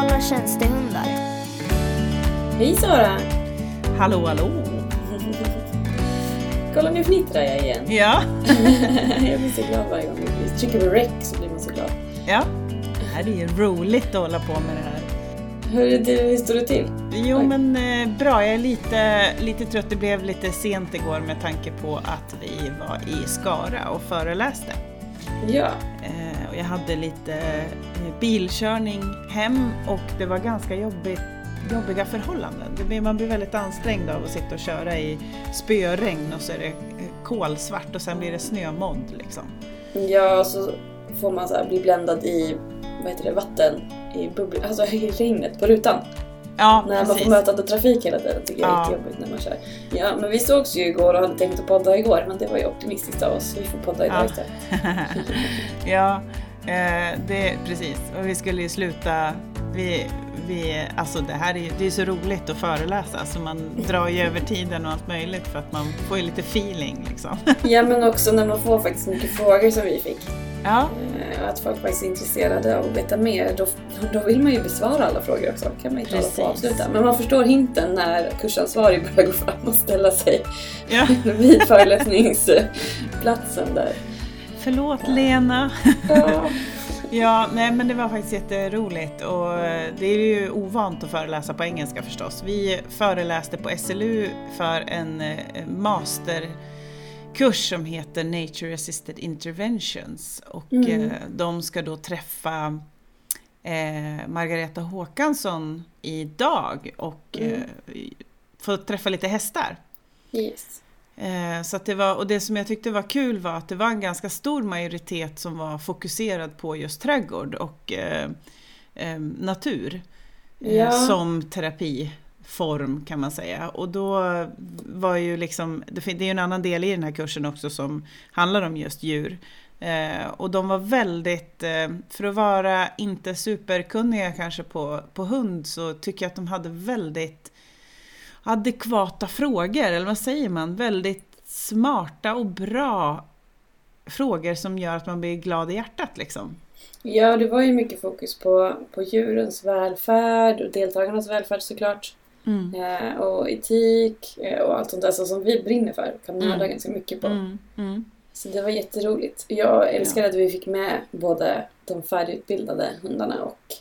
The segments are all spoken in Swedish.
sociala tjänstehundar. Hej Sara! Hallå hallå! Kolla nu fnittrar jag igen. Ja, jag blir så glad varje gång vi trycker på rec så blir man så glad. ja. Det här är ju roligt att hålla på med det här. Hörru du, hur står det till? Jo Oj. men eh, bra, jag är lite, lite trött. Det blev lite sent igår med tanke på att vi var i Skara och föreläste. Ja, Eh, och jag hade lite eh, bilkörning hem och det var ganska jobbigt, jobbiga förhållanden. Blir, man blir väldigt ansträngd av att sitta och köra i spöregn och så är det eh, kolsvart och sen blir det snömodd liksom. ja så får man så här bli bländad i vad heter det, vatten i, bubbl- alltså i regnet på rutan. Ja, När man precis. får möta trafik hela tiden tycker jag är Ja. jättejobbigt när man kör. Ja, men vi sågs ju igår och hade tänkt att podda igår men det var ju optimistiskt av oss. Vi får podda idag Ja. istället. ja, eh, det, precis. Och vi skulle ju sluta... Vi, vi, alltså det här är ju det är så roligt att föreläsa så man drar ju över tiden och allt möjligt för att man får ju lite feeling liksom. Ja men också när man får faktiskt mycket frågor som vi fick. Ja, Eh, Att folk faktiskt är intresserade av att veta mer, då, då vill man ju besvara alla frågor också. kan man inte hålla på och Precis. avsluta. Men man förstår hinten när kursansvarig börjar gå fram och ställa sig ja. vid föreläsningsplatsen där. Förlåt Lena. Ja. Ja, nej men det var faktiskt jätteroligt och eh, det är ju ovant att föreläsa på engelska förstås. Vi föreläste på SLU för en eh, masterkurs som heter Nature Assisted Interventions och Mm. eh, de ska då träffa eh, Margareta Håkansson idag och Mm. eh, få träffa lite hästar. Yes. Eh, Så det var, och det som jag tyckte var kul var att det var en ganska stor majoritet som var fokuserad på just trädgård och eh, eh, natur eh, Ja. som terapiform kan man säga. Och då var ju liksom, det är ju en annan del i den här kursen också som handlar om just djur. Eh, och de var väldigt, eh, för att vara inte superkunniga kanske på, på hund så tycker jag att de hade väldigt adekvata frågor, eller vad säger man? Väldigt smarta och bra frågor som gör att man blir glad i hjärtat liksom. Ja, det var ju mycket fokus på, på djurens välfärd och deltagarnas välfärd såklart. Mm. Eh, och etik eh, och allt sånt där så som vi brinner för. Kan nörda Mm. ganska mycket på. Mm. Mm. Så det var jätteroligt. Jag älskar att vi fick med både de färdigutbildade hundarna och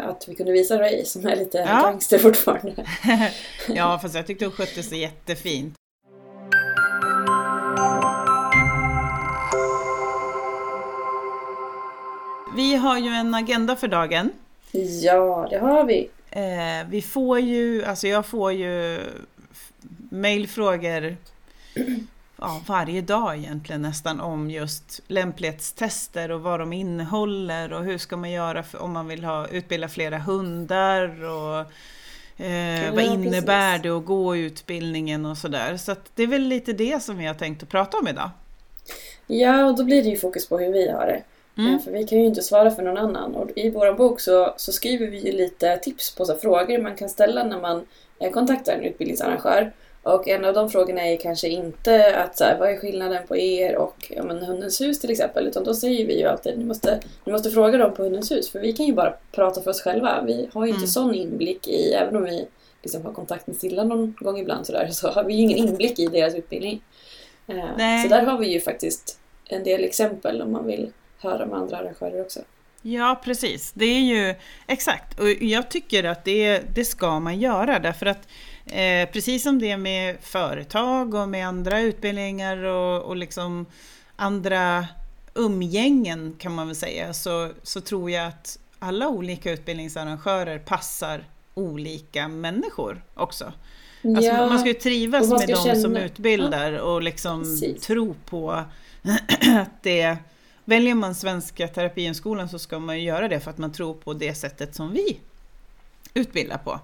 att vi kunde visa Ray som är lite Ja. gangster fortfarande. ja, fast jag tyckte hon skötte sig jättefint. Vi har ju en agenda för dagen. Ja, det har vi. Eh, vi får ju, alltså jag får ju mejlfrågor ja, varje dag egentligen nästan om just lämplighetstester och vad de innehåller och hur ska man göra för, om man vill ha, utbilda flera hundar och eh, Ja, vad innebär precis. det att gå utbildningen och sådär. Så att det är väl lite det som vi har tänkt att prata om idag. Ja, och då blir det ju fokus på hur vi har det. Mm. Eh, För vi kan ju inte svara för någon annan. Och i vår bok så, så skriver vi ju lite tips på så frågor man kan ställa när man eh, kontaktar en utbildningsarrangör. Och en av de frågorna är kanske inte att så här, vad är skillnaden på er och ja, men, Hundens hus till exempel. Utan då säger vi ju alltid ni måste, ni måste fråga dem på Hundens hus. För vi kan ju bara prata för oss själva. Vi har ju inte Mm. sån inblick i, även om vi liksom har kontakt med Silla någon gång ibland sådär, så har vi ju ingen inblick i deras utbildning. Eh, Nej. Så där har vi ju faktiskt en del exempel om man vill höra med andra arrangörer också. Ja, precis. Det är ju exakt. Och jag tycker att det, det ska man göra därför att eh, precis som det med företag och med andra utbildningar och, och liksom andra umgängen kan man väl säga så, så tror jag att alla olika utbildningsarrangörer passar olika människor också. Alltså, Ja, Man ska ju trivas man med ska de känna- som utbildar och liksom Precis. tro på att det... Väljer man Svenska Terapihundskolan så ska man ju göra det för att man tror på det sättet som vi utbildar på.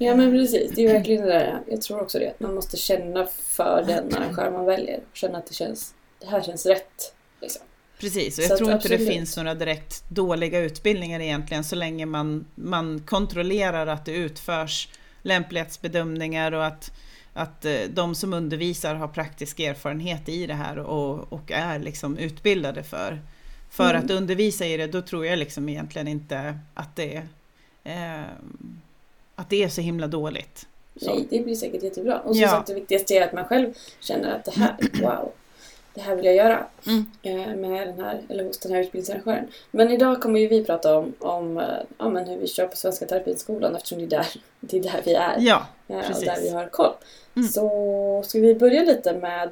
Ja men precis, det är verkligen det där. Jag tror också det. Att man måste känna för den arrangör man väljer. Känna att det känns, det här känns rätt. Liksom. Precis, och Så jag att tror inte det finns några direkt dåliga utbildningar egentligen så länge man, man kontrollerar att det utförs lämplighetsbedömningar och att, att eh, de som undervisar har praktisk erfarenhet i det här och, och är liksom utbildade för, för Mm. att undervisa i det. Då tror jag liksom egentligen inte att det eh, att det är så himla dåligt. Så. Nej, det blir säkert jättebra. Och som Ja. sagt, det viktigaste är att man själv känner att det här, wow, det här vill jag göra Mm. eh, med den här, eller hos den här utbildningsarrangören. Men idag kommer ju vi prata om, om eh, ja, men hur vi kör på Svenska Terapiskolan eftersom det är där, det är där vi är. Ja, eh, och precis. där vi har koll. Mm. Så ska vi börja lite med,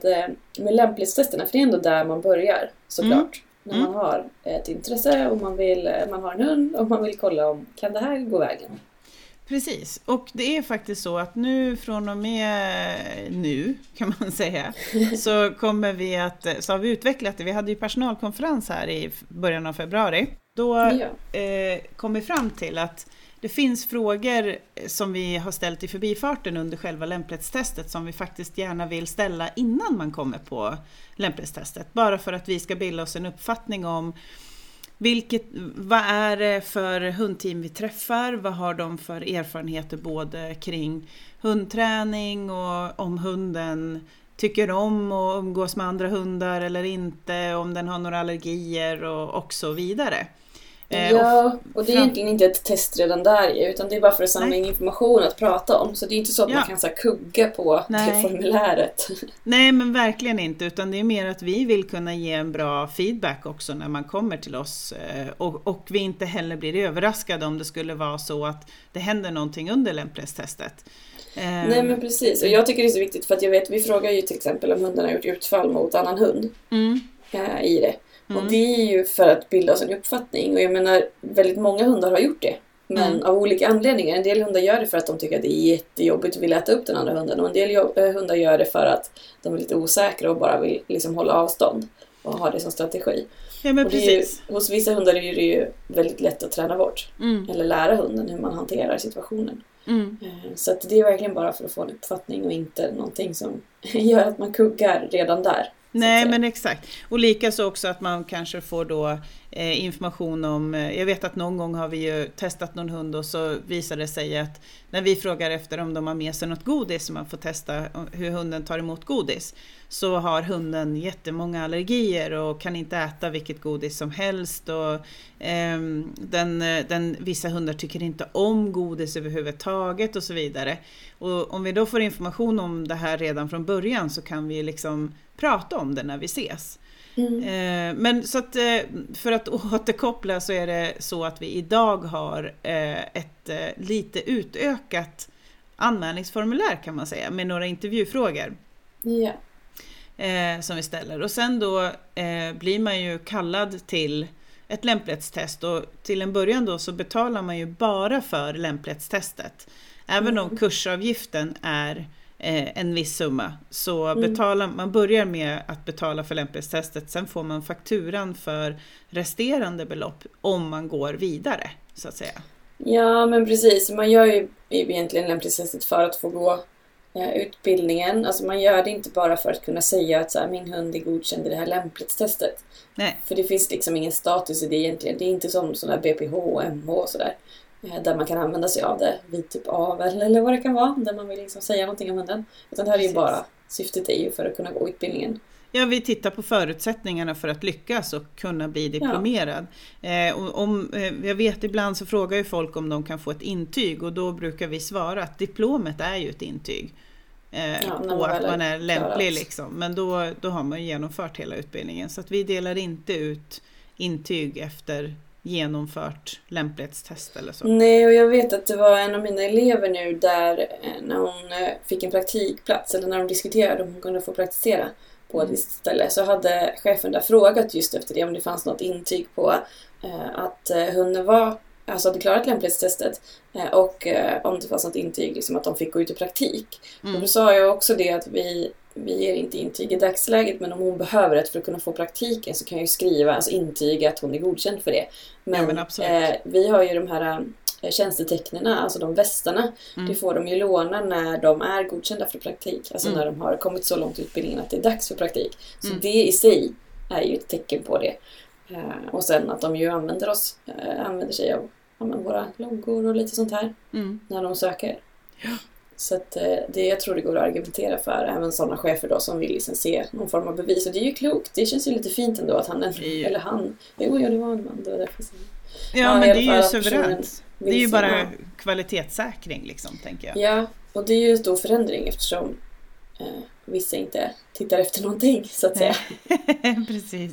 med lämplighetstesterna, för det är ändå där man börjar såklart. När Mm. man har ett intresse och man, vill, man har en hund och man vill kolla om kan det här gå vägen. Precis, och det är faktiskt så att nu från och med nu kan man säga så kommer vi att, så har vi utvecklat det. Vi hade ju personalkonferens här i början av februari. Då eh, kom vi fram till att det finns frågor som vi har ställt i förbifarten under själva lämplighetstestet som vi faktiskt gärna vill ställa innan man kommer på lämplighetstestet. Bara för att vi ska bilda oss en uppfattning om vilket, vad är det för hundteam vi träffar? Vad har de för erfarenheter både kring hundträning och om hunden tycker om att umgås med andra hundar eller inte, om den har några allergier och, och så vidare. Eh, Ja, och det är egentligen inte ett test redan där utan det är bara för att samla in information att prata om. Så det är inte så att Ja. man kan så här, kugga på Nej. det formuläret. Nej men verkligen inte utan det är mer att vi vill kunna ge en bra feedback också när man kommer till oss eh, och, och vi inte heller blir överraskade om det skulle vara så att det händer någonting under lämplighetstestet. Eh, Nej men precis, och jag tycker det är så viktigt för att jag vet, vi frågar ju till exempel om hundarna har gjort utfall mot annan hund mm, i det. Mm. Och det är ju för att bilda oss en uppfattning. Och jag menar, väldigt många hundar har gjort det. Men Mm. av olika anledningar. En del hundar gör det för att de tycker att det är jättejobbigt och vill äta upp den andra hunden. Och en del eh, hundar gör det för att de är lite osäkra och bara vill liksom hålla avstånd. Och ha det som strategi. ja men och är ju, precis. hos vissa hundar är det ju väldigt lätt att träna bort. Mm, Eller lära hunden hur man hanterar situationen. mm. Eh, Så att det är verkligen bara för att få en uppfattning och inte någonting som gör att man kuggar redan där. Nej men exakt. Och likaså också att man kanske får då eh, information om, eh, jag vet att någon gång har vi ju testat någon hund och så visar det sig att när vi frågar efter om de har med sig något godis så man får testa hur hunden tar emot godis så har hunden jättemånga allergier och kan inte äta vilket godis som helst och ehm, den, eh, den, vissa hundar tycker inte om godis överhuvudtaget och så vidare. Och om vi då får information om det här redan från början så kan vi liksom prata om det när vi ses. Mm. Eh, men så att eh, för att återkoppla så är det så att vi idag har eh, ett lite utökat anmälningsformulär kan man säga med några intervjufrågor Ja. eh, som vi ställer. Och sen då eh, blir man ju kallad till ett lämplighetstest och till en början då så betalar man ju bara för lämplighetstestet. Även om Mm. kursavgiften är eh, en viss summa så Mm. betalar man börjar med att betala för lämplighetstestet sen får man fakturan för resterande belopp om man går vidare så att säga. Ja, men precis. Man gör ju egentligen lämplighetstestet för att få gå eh, utbildningen. Alltså man gör det inte bara för att kunna säga att så här, min hund är godkänd i det här lämplighetstestet. Nej, För det finns liksom ingen status i det egentligen. Det är inte som sådana BPH och MH och sådär. Eh, Där man kan använda sig av det vid typ avel eller vad det kan vara. Där man vill liksom säga någonting om hunden. Utan det här är ju bara, syftet är ju för att kunna gå utbildningen. Ja, vi tittar på förutsättningarna för att lyckas och kunna bli diplomerad. Eh, och om, eh, jag vet ibland så frågar ju folk om de kan få ett intyg och då brukar vi svara att diplomet är ju ett intyg. Eh, Ja, på att man är lämplig liksom. Men då, då har man ju genomfört hela utbildningen. Så att vi delar inte ut intyg efter genomfört lämplighetstest eller så. Nej, och jag vet att det var en av mina elever nu där eh, när hon eh, fick en praktikplats, eller när de diskuterade om hon kunde få praktisera på ett visst ställe, så hade chefen där frågat just efter det, om det fanns något intyg på eh, att hunden var, alltså hade klarat lämplighetstestet och om det fanns något intyg, liksom att de fick gå ut i praktik. Och Mm. då sa jag också det att vi, vi ger inte intyg i dagsläget men om hon behöver ett för att kunna få praktiken så kan jag ju skriva, alltså intyga att hon är godkänd för det. Men, Ja, men eh, vi har ju de här eh, tjänstetecknarna, alltså de västarna, Mm. det får de ju låna när de är godkända för praktik. Alltså Mm. när de har kommit så långt i utbildningen att det är dags för praktik. Så Mm. det i sig är ju ett tecken på det. Eh, och sen att de ju använder oss, eh, använder sig av ja, våra loggor och lite sånt här Mm. när de söker. Så att, eh, det, jag tror det går att argumentera för även sådana chefer då som vill liksom se någon form av bevis. Och det är ju klokt. Det känns ju lite fint ändå att han, ju- eller han, jo ja det var en man, det var därför Ja, Ja, men det är ju suveränt. Det är ju bara ja. kvalitetssäkring liksom, tänker jag. Ja, och det är ju en stor förändring eftersom eh, vissa inte tittar efter någonting så att säga. Precis.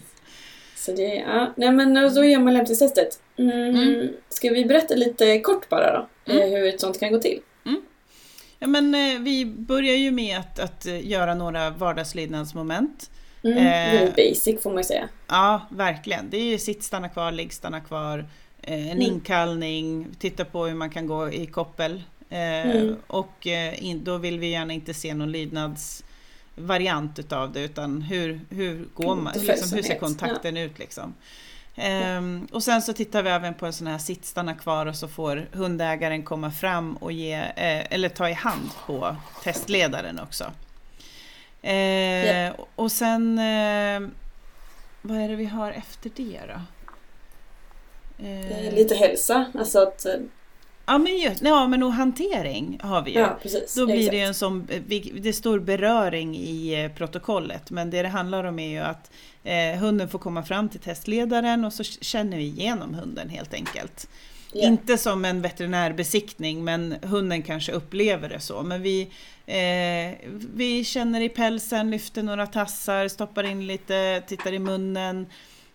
Så det, ja. Nej men då gör man lämplighetstestet. Mm. Mm. Ska vi berätta lite kort bara då? Mm. Eh, hur ett sånt kan gå till? Ja, men, eh, vi börjar ju med att, att eh, göra några vardagslydnadsmoment. Mm. Eh. Basic får man ju säga. Ja, verkligen. Det är ju sitt, stanna kvar, ligg, stanna kvar, eh, en Mm. inkallning, titta på hur man kan gå i koppel. Eh, Mm. Och eh, in, då vill vi gärna inte se någon lydnadsvariant utav det utan hur, hur går man, liksom, hur ser kontakten ut liksom. Ehm, och sen så tittar vi även på en sån här sitt, stanna kvar och så får hundägaren komma fram och ge, eh, eller ta i hand på testledaren också. Eh, Ja. Och sen, eh, vad är det vi har efter det då? Eh, Eh, lite hälsa, alltså att... eh, Ja men, just, ja, men och hantering har vi ju. Ja, precis. Då blir Exakt. det ju en eh, vi- det står beröring i eh, protokollet men det det handlar om är ju att eh, hunden får komma fram till testledaren och så känner vi igenom hunden helt enkelt. Ja. Inte som en veterinärbesiktning men hunden kanske upplever det så. Men vi, eh, vi känner i pälsen, lyfter några tassar, stoppar in lite, tittar i munnen,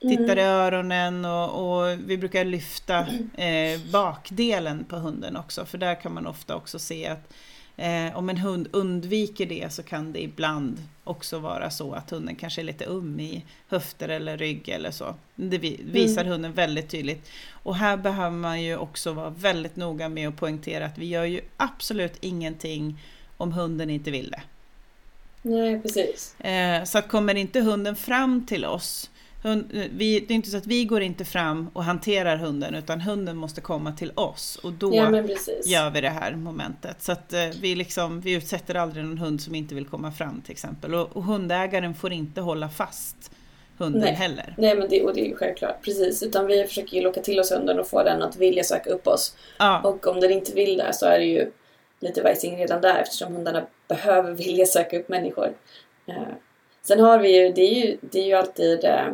tittar i öronen och, och vi brukar lyfta eh, bakdelen på hunden också för där kan man ofta också se att eh, om en hund undviker det så kan det ibland också vara så att hunden kanske är lite um i höfter eller rygg eller så. Det vi- visar hunden väldigt tydligt. Och här behöver man ju också vara väldigt noga med att poängtera att vi gör ju absolut ingenting om hunden inte vill det. Nej, precis. Eh, så att kommer inte hunden fram till oss, hund, eh, vi, det är inte så att vi går inte fram och hanterar hunden utan hunden måste komma till oss och då Ja, gör vi det här momentet. Så att eh, vi, liksom, vi utsätter aldrig någon hund som inte vill komma fram till exempel. Och, och hundägaren får inte hålla fast hunden Nej. heller. Nej, men det, och det är ju självklart. Precis. Utan vi försöker ju locka till oss hunden och få den att vilja söka upp oss. Ja, Och om den inte vill det så är det ju lite vajsing redan där eftersom hundarna behöver vilja söka upp människor. Eh, sen har vi ju, det är ju, det är ju alltid, eh,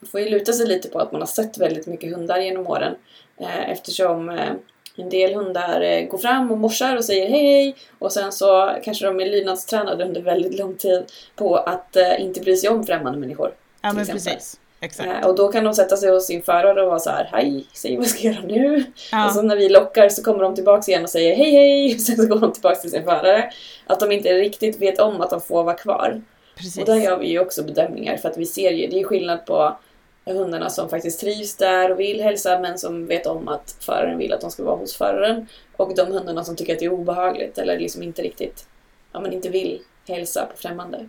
man får ju luta sig lite på att man har sett väldigt mycket hundar genom åren. Eh, eftersom eh, en del hundar går fram och morsar och säger hej hej och sen så kanske de är lydnadstränade under väldigt lång tid på att inte bry sig om främmande människor. ja men exempel. precis. Exakt. Och då kan de sätta sig hos sin förare och vara så här, hej, säg vad ska jag göra nu? Ja. Och så när vi lockar så kommer de tillbaks igen och säger hej hej, och sen så går de tillbaks till sin förare. Att de inte riktigt vet om att de får vara kvar. Precis. Och där gör vi ju också bedömningar för att vi ser ju, det är skillnad på hundarna som faktiskt trivs där och vill hälsa men som vet om att föraren vill att de ska vara hos föraren. Och de hundarna som tycker att det är obehagligt eller liksom inte riktigt, ja men inte vill hälsa på främmande.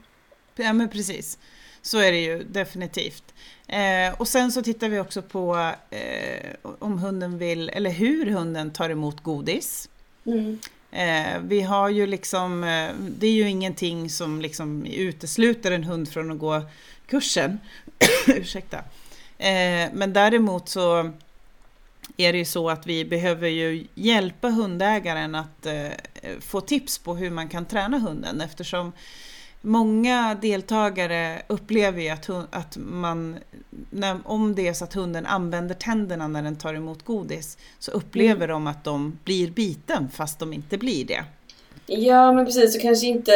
Ja men precis. Så är det ju definitivt. Eh, och sen så tittar vi också på eh, om hunden vill, eller hur hunden tar emot godis. Mm. Eh, vi har ju liksom, eh, det är ju ingenting som liksom utesluter en hund från att gå kursen. Ursäkta. Eh, men däremot så är det ju så att vi behöver ju hjälpa hundägaren att eh, få tips på hur man kan träna hunden eftersom Många deltagare upplever ju att, hun- att man, när, om det är så att hunden använder tänderna när den tar emot godis, så upplever de att de blir biten fast de inte blir det. Ja, men precis. Så kanske inte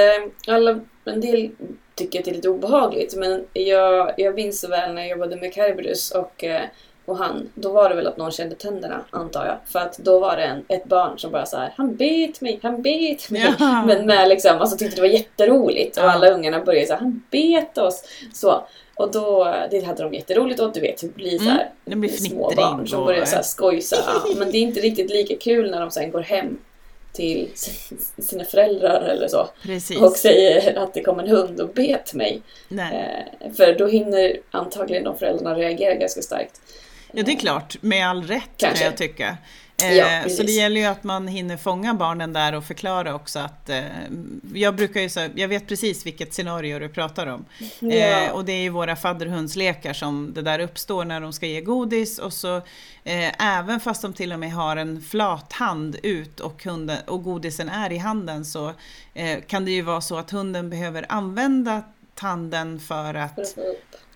alla... En del tycker att det är lite obehagligt. Men jag, jag minns så väl när jag jobbade med Kerberus och, eh, och han. Då var det väl att någon kände tänderna, antar jag. För att då var det en, ett barn som bara så här, han bet mig, han bet mig. Ja. Men med liksom, alltså tyckte det var jätteroligt. Och Ja. alla ungarna började så här, han bet oss. Så. Och då, det hade de jätteroligt åt, du vet, det blir så här, Mm, det blir små fnittring barn som och- börjar så här skojsa. Ja, men det är inte riktigt lika kul när de sen går hem till sina föräldrar eller så Precis. och säger att det kom en hund och bet mig. Eh, för då hinner antagligen de föräldrarna reagera ganska starkt. Ja, det är klart, med all rätt Kanske. kan jag tycka. Ja, Eh, så det gäller ju att man hinner fånga barnen där och förklara också att eh, jag brukar ju säga, jag vet precis vilket scenario du pratar om. Ja. Eh, och det är ju våra fadderhundslekar som det där uppstår när de ska ge godis och så eh, även fast de till och med har en flat hand ut och, hunden, och godisen är i handen så eh, kan det ju vara så att hunden behöver använda tanden För att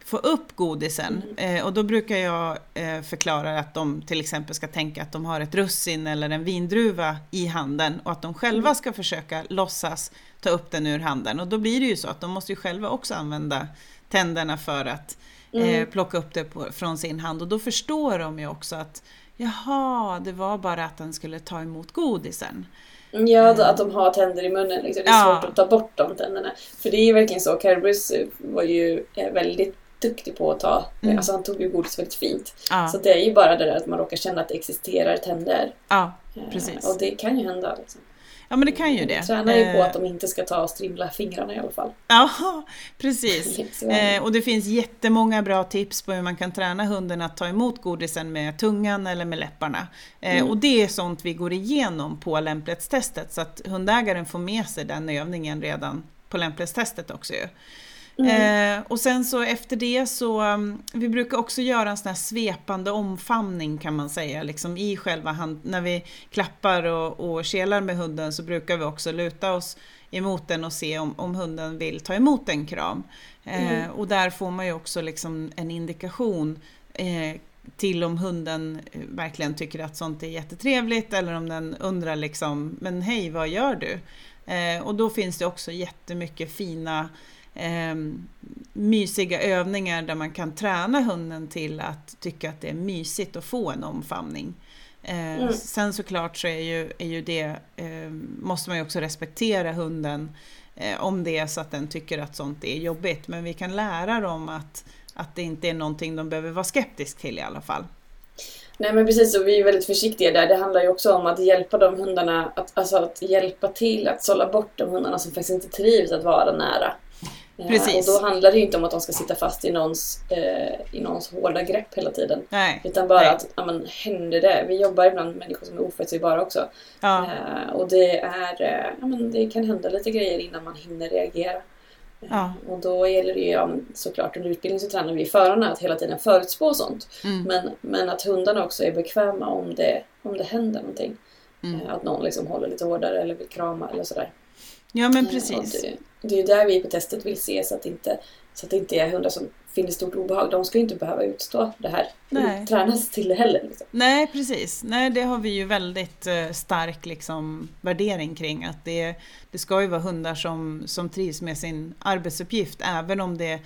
få upp. godisen. Mm. Eh, och då brukar jag eh, förklara att de till exempel ska tänka att de har ett russin eller en vindruva i handen och att de själva mm. ska försöka låtsas ta upp den ur handen. Och då blir det ju så att de måste ju själva också använda tänderna för att eh, mm. plocka upp det på, från sin hand. Och då förstår de ju också att jaha, det var bara att den skulle ta emot godisen. Ja, att de har tänder i munnen. Liksom. Det är ja. svårt att ta bort de tänderna. För det är ju verkligen så. Carberus var ju eh, väldigt duktig på att ta, mm. alltså han tog ju godis väldigt fint. Ja. Så det är ju bara det där att man råkar känna att det existerar tänder. Ja, eh, precis. Och det kan ju hända. Liksom. Ja men det kan ju det. Tränar ju på eh. att de inte ska ta och strimla fingrarna i alla fall. Ja, precis. eh, och det finns jättemånga bra tips på hur man kan träna hunden att ta emot godisen med tungan eller med läpparna. Eh, mm. Och det är sånt vi går igenom på lämplighetstestet så att hundägaren får med sig den övningen redan på lämplighetstestet också ju. Mm. Eh, och sen så efter det så, um, vi brukar också göra en sån här svepande omfamning kan man säga, liksom i själva hand, när vi klappar och, och kelar med hunden så brukar vi också luta oss emot den och se om, om hunden vill ta emot en kram. Eh, mm. Och där får man ju också liksom en indikation eh, till om hunden eh, verkligen tycker att sånt är jättetrevligt eller om den undrar liksom, men hej vad gör du? Eh, och då finns det också jättemycket fina eh, mysiga övningar där man kan träna hunden till att tycka att det är mysigt att få en omfamning. Eh, mm. Sen såklart så är ju, är ju det, eh, måste man ju också respektera hunden eh, om det är så att den tycker att sånt är jobbigt. Men vi kan lära dem att, att det inte är någonting de behöver vara skeptisk till i alla fall. Nej men precis, och vi är väldigt försiktiga där. Det handlar ju också om att hjälpa de hundarna, att, alltså att hjälpa till att sålla bort de hundarna som faktiskt inte trivs att vara nära. Precis. Och då handlar det ju inte om att de ska sitta fast i någons, eh, i någons hårda grepp hela tiden. Nej. Utan bara Nej. att, ja men händer det? Vi jobbar ibland med människor som är oförutsägbara också. Ja. Eh, och det är, eh, ja men det kan hända lite grejer innan man hinner reagera. Ja. Och då gäller det ju, ja, såklart under utbildning så tränar vi förarna att hela tiden förutspå sånt. Mm. Men, men att hundarna också är bekväma om det, om det händer någonting. Mm. Eh, att någon liksom håller lite hårdare eller vill krama eller sådär. Ja men precis. Det, det, är ju där vi på testet vill se så att, inte, så att det inte är hundar som finner stort obehag. De ska ju inte behöva utstå det här. Nej. Tränas till det heller. Liksom. Nej precis. Nej det har vi ju väldigt eh, stark liksom, värdering kring. Att det, det ska ju vara hundar som, som trivs med sin arbetsuppgift. Även om det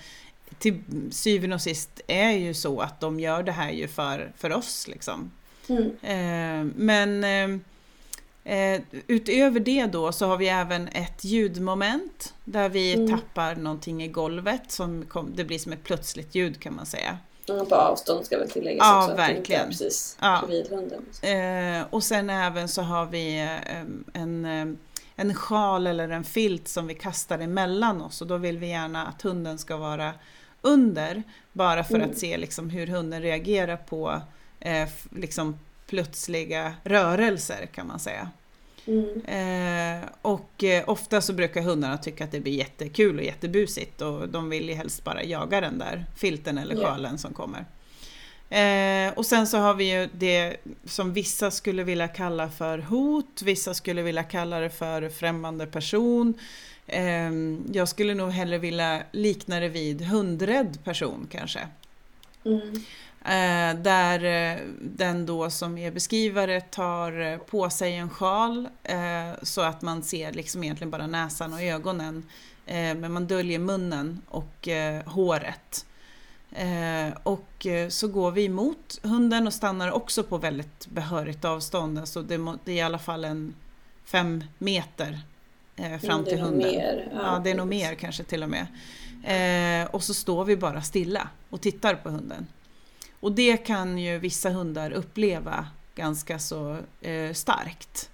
till syvende och sist är ju så att de gör det här ju för, för oss. Liksom. Mm. Eh, men eh, Eh, utöver det då så har vi även ett ljudmoment där vi mm. tappar någonting i golvet. Som kom, det blir som ett plötsligt ljud kan man säga. Ja, på avstånd ska väl tilläggas ja, också. Verkligen. precis ja. hunden. Eh, och sen även så har vi eh, en, eh, en sjal eller en filt som vi kastar emellan oss och då vill vi gärna att hunden ska vara under. Bara för mm. att se liksom, hur hunden reagerar på eh, liksom, plötsliga rörelser kan man säga. Mm. Eh, och eh, ofta så brukar hundarna tycka att det blir jättekul och jättebusigt och de vill ju helst bara jaga den där filten eller sjalen yeah. som kommer. Eh, och sen så har vi ju det som vissa skulle vilja kalla för hot, vissa skulle vilja kalla det för främmande person. Eh, jag skulle nog hellre vilja likna det vid hundrädd person kanske. Mm. Eh, där eh, den då som är beskrivare tar eh, på sig en sjal så att man ser liksom egentligen bara näsan och ögonen. Men man döljer munnen och håret. och så går vi emot hunden och stannar också på väldigt behörigt avstånd. Alltså det, det är i alla fall en fem meter fram till hunden. Mer. Ja, ja, det är nog mer kanske till och med. och så står vi bara stilla och tittar på hunden. Och det kan ju vissa hundar uppleva ganska så eh, starkt.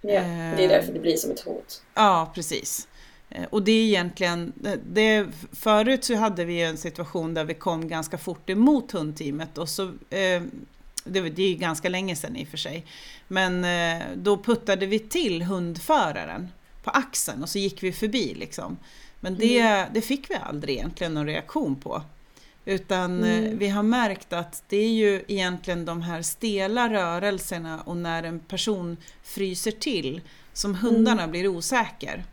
Ja, det är eh, därför det blir som ett hot. Ja, precis. Eh, och det är egentligen, det, förut så hade vi en situation där vi kom ganska fort emot hundteamet och så, eh, det, det är ganska länge sedan i och för sig, men eh, då puttade vi till hundföraren på axeln och så gick vi förbi liksom. Men det, mm. det fick vi aldrig egentligen någon reaktion på. Utan eh, mm. vi har märkt att det är ju egentligen de här stela rörelserna och när en person fryser till som hundarna mm. blir osäker.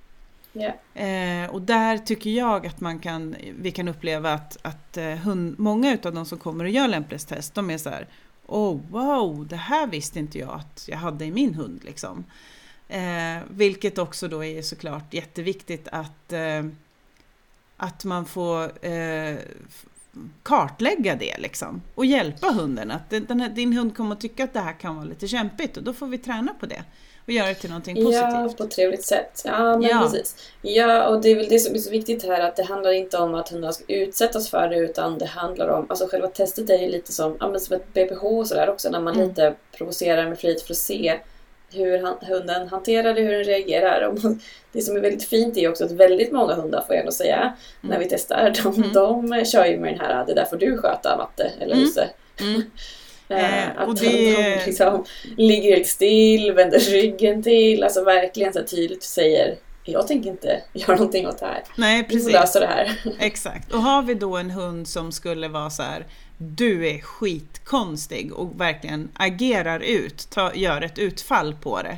Yeah. Eh, och där tycker jag att man kan, vi kan uppleva att, att eh, hund, många av de som kommer och gör lämplighetstest, de är så här Oh wow, det här visste inte jag att jag hade i min hund. Liksom. Eh, vilket också då är såklart jätteviktigt att, eh, att man får eh, kartlägga det liksom. Och hjälpa hunden. Att den här, din hund kommer att tycka att det här kan vara lite kämpigt och då får vi träna på det. Och göra det till någonting positivt. Ja, på ett trevligt sätt. Ja, men Ja. precis. Ja, och det är väl det som är så viktigt här att det handlar inte om att hundarna ska utsättas för det utan det handlar om, alltså själva testet är ju lite som, ja, men som ett BPH och sådär också när man Mm. lite provocerar med flit för att se hur han, hunden hanterar det, hur den reagerar. Och det som är väldigt fint är också att väldigt många hundar, får jag ändå säga, när vi testar, de, Mm. de kör ju med den här det där får du sköta Matte eller Mm. Husse. Mm. Eh, Eh, att och de, det- de liksom ligger helt still, vänder ryggen till, alltså verkligen så tydligt säger jag tänker inte göra någonting åt det här. Nej, Vi precis. lösa det här. Exakt. Och har vi då en hund som skulle vara så här, du är skitkonstig och verkligen agerar ut, ta, gör ett utfall på det.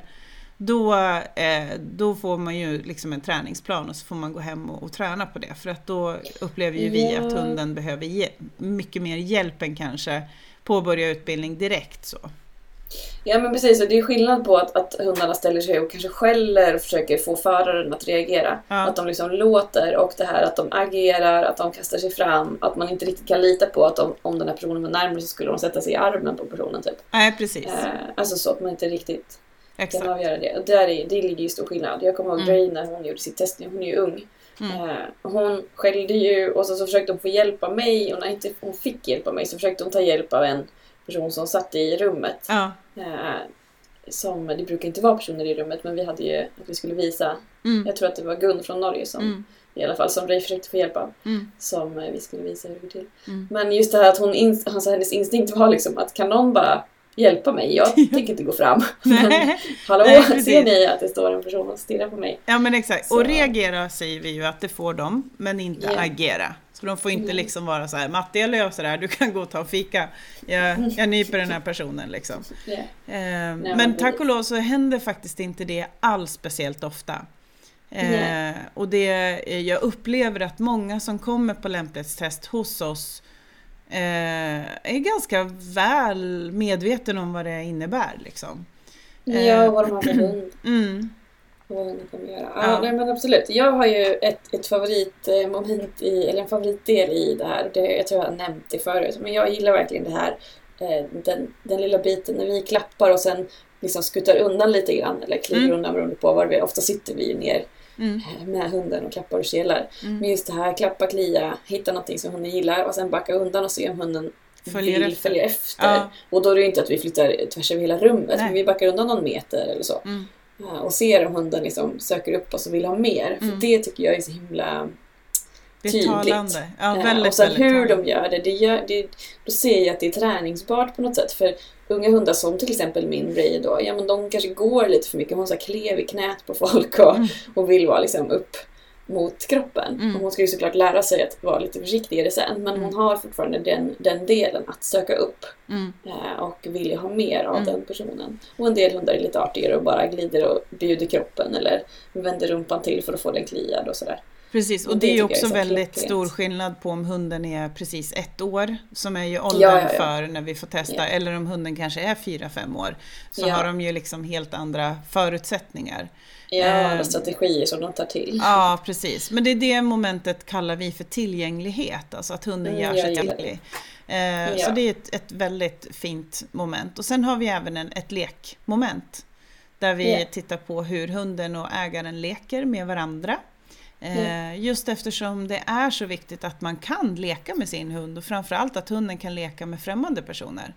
Då, eh, då får man ju liksom en träningsplan och så får man gå hem och, och träna på det. För att då upplever ju vi att hunden behöver mycket mer hjälp än kanske påbörja utbildning direkt. Så. Ja men precis, och det är skillnad på att, att hundarna ställer sig och kanske skäller och försöker få föraren att reagera. Ja. Att de liksom låter och det här att de agerar, att de kastar sig fram, att man inte riktigt kan lita på att de, om den här personen var närmare så skulle de sätta sig i armen på personen typ. Nej, precis. Eh, alltså så att man inte riktigt kan Exakt. avgöra det. Och där är, det ligger ju stor skillnad. Jag kommer ihåg Mm. Dre när hon gjorde sitt test, hon är ju ung. Mm. Eh, hon skällde ju och så, så försökte hon få hjälp av mig och när inte hon fick hjälp av mig så försökte hon ta hjälp av en person som satt i rummet. Ja. Eh, som, det brukar inte vara personer i rummet men vi hade ju att vi skulle visa, Mm. jag tror att det var Gun från Norge som Mm. i alla fall som Ray försökte få hjälp av. Mm. Som eh, vi skulle visa hur det går till. Mm. Men just det här att hon alltså hennes instinkt var liksom att kan någon bara hjälpa mig? Jag tänker inte gå fram. Men hallå, Nej, ser ni att det står en person och stirrar på mig? Ja men exakt, Så- och reagera säger vi ju att det får de, men inte Ja. agera. Så de får inte Mm. liksom vara så här, Matte jag löser här, du kan gå och ta och fika. Jag, jag nyper den här personen liksom. Eh, men men tack och lov så händer faktiskt inte det alls speciellt ofta. Eh, och det, eh, jag upplever att många som kommer på lämplighetstest hos oss eh, är ganska väl medveten om vad det innebär. Liksom. Ja, vad de har för hund. Mm, vad hunden kommer göra. Ja, Ja. Nej, men absolut. Jag har ju ett, ett favoritmoment i, eller en favoritdel i det här. Det, jag tror jag har nämnt det förut. Men jag gillar verkligen det här. eh, Den, den lilla biten när vi klappar och sen liksom skuttar undan lite grann. Eller kliver Mm. undan beroende på var vi Ofta sitter vi ner mm, eh, med hunden och klappar och kelar. mm. Men just det här, klappa, klia, hitta någonting som hunden gillar och sen backa undan och se om hunden Följer vill efter. följa efter. Ja. Och då är det ju inte att vi flyttar tvärs över hela rummet, Nej. men vi backar undan någon meter eller så. Mm. Ja, Och ser om hunden liksom söker upp oss och vill ha mer. För Mm. det tycker jag är så himla Det är tydligt. talande. Ja, Eh, väldigt, och sen väldigt hur talande. de gör det, det, gör, det, då ser jag att det är träningsbart på något sätt. För unga hundar som till exempel min Ray då, ja men de kanske går lite för mycket. Hon så klev i knät på folk och, Mm. och vill vara liksom upp mot kroppen. Mm. Och hon ska ju såklart lära sig att vara lite försiktigare sen. Men Mm. hon har fortfarande den, den delen att söka upp Mm. eh, och vilja ha mer av Mm. den personen. Och en del hundar är lite artigare och bara glider och bjuder kroppen eller vänder rumpan till för att få den kliad och sådär. Precis, och Och det, det är är också så väldigt stor skillnad på om hunden är precis ett år, som är ju åldern Ja, ja, ja. för när vi får testa, eller om hunden kanske är fyra fem år. Så har de ju liksom helt andra förutsättningar. Ja, Eh, andra strategier som de tar till. Ja, precis. Men det är det momentet kallar vi för tillgänglighet, alltså att hunden Mm, gör sig tillgänglig. Eh, Ja. Så det är ett, ett väldigt fint moment. Och sen har vi även en, ett lekmoment. Där vi tittar på hur hunden och ägaren leker med varandra. Eh, Just eftersom det är så viktigt att man kan leka med sin hund och framförallt att hunden kan leka med främmande personer.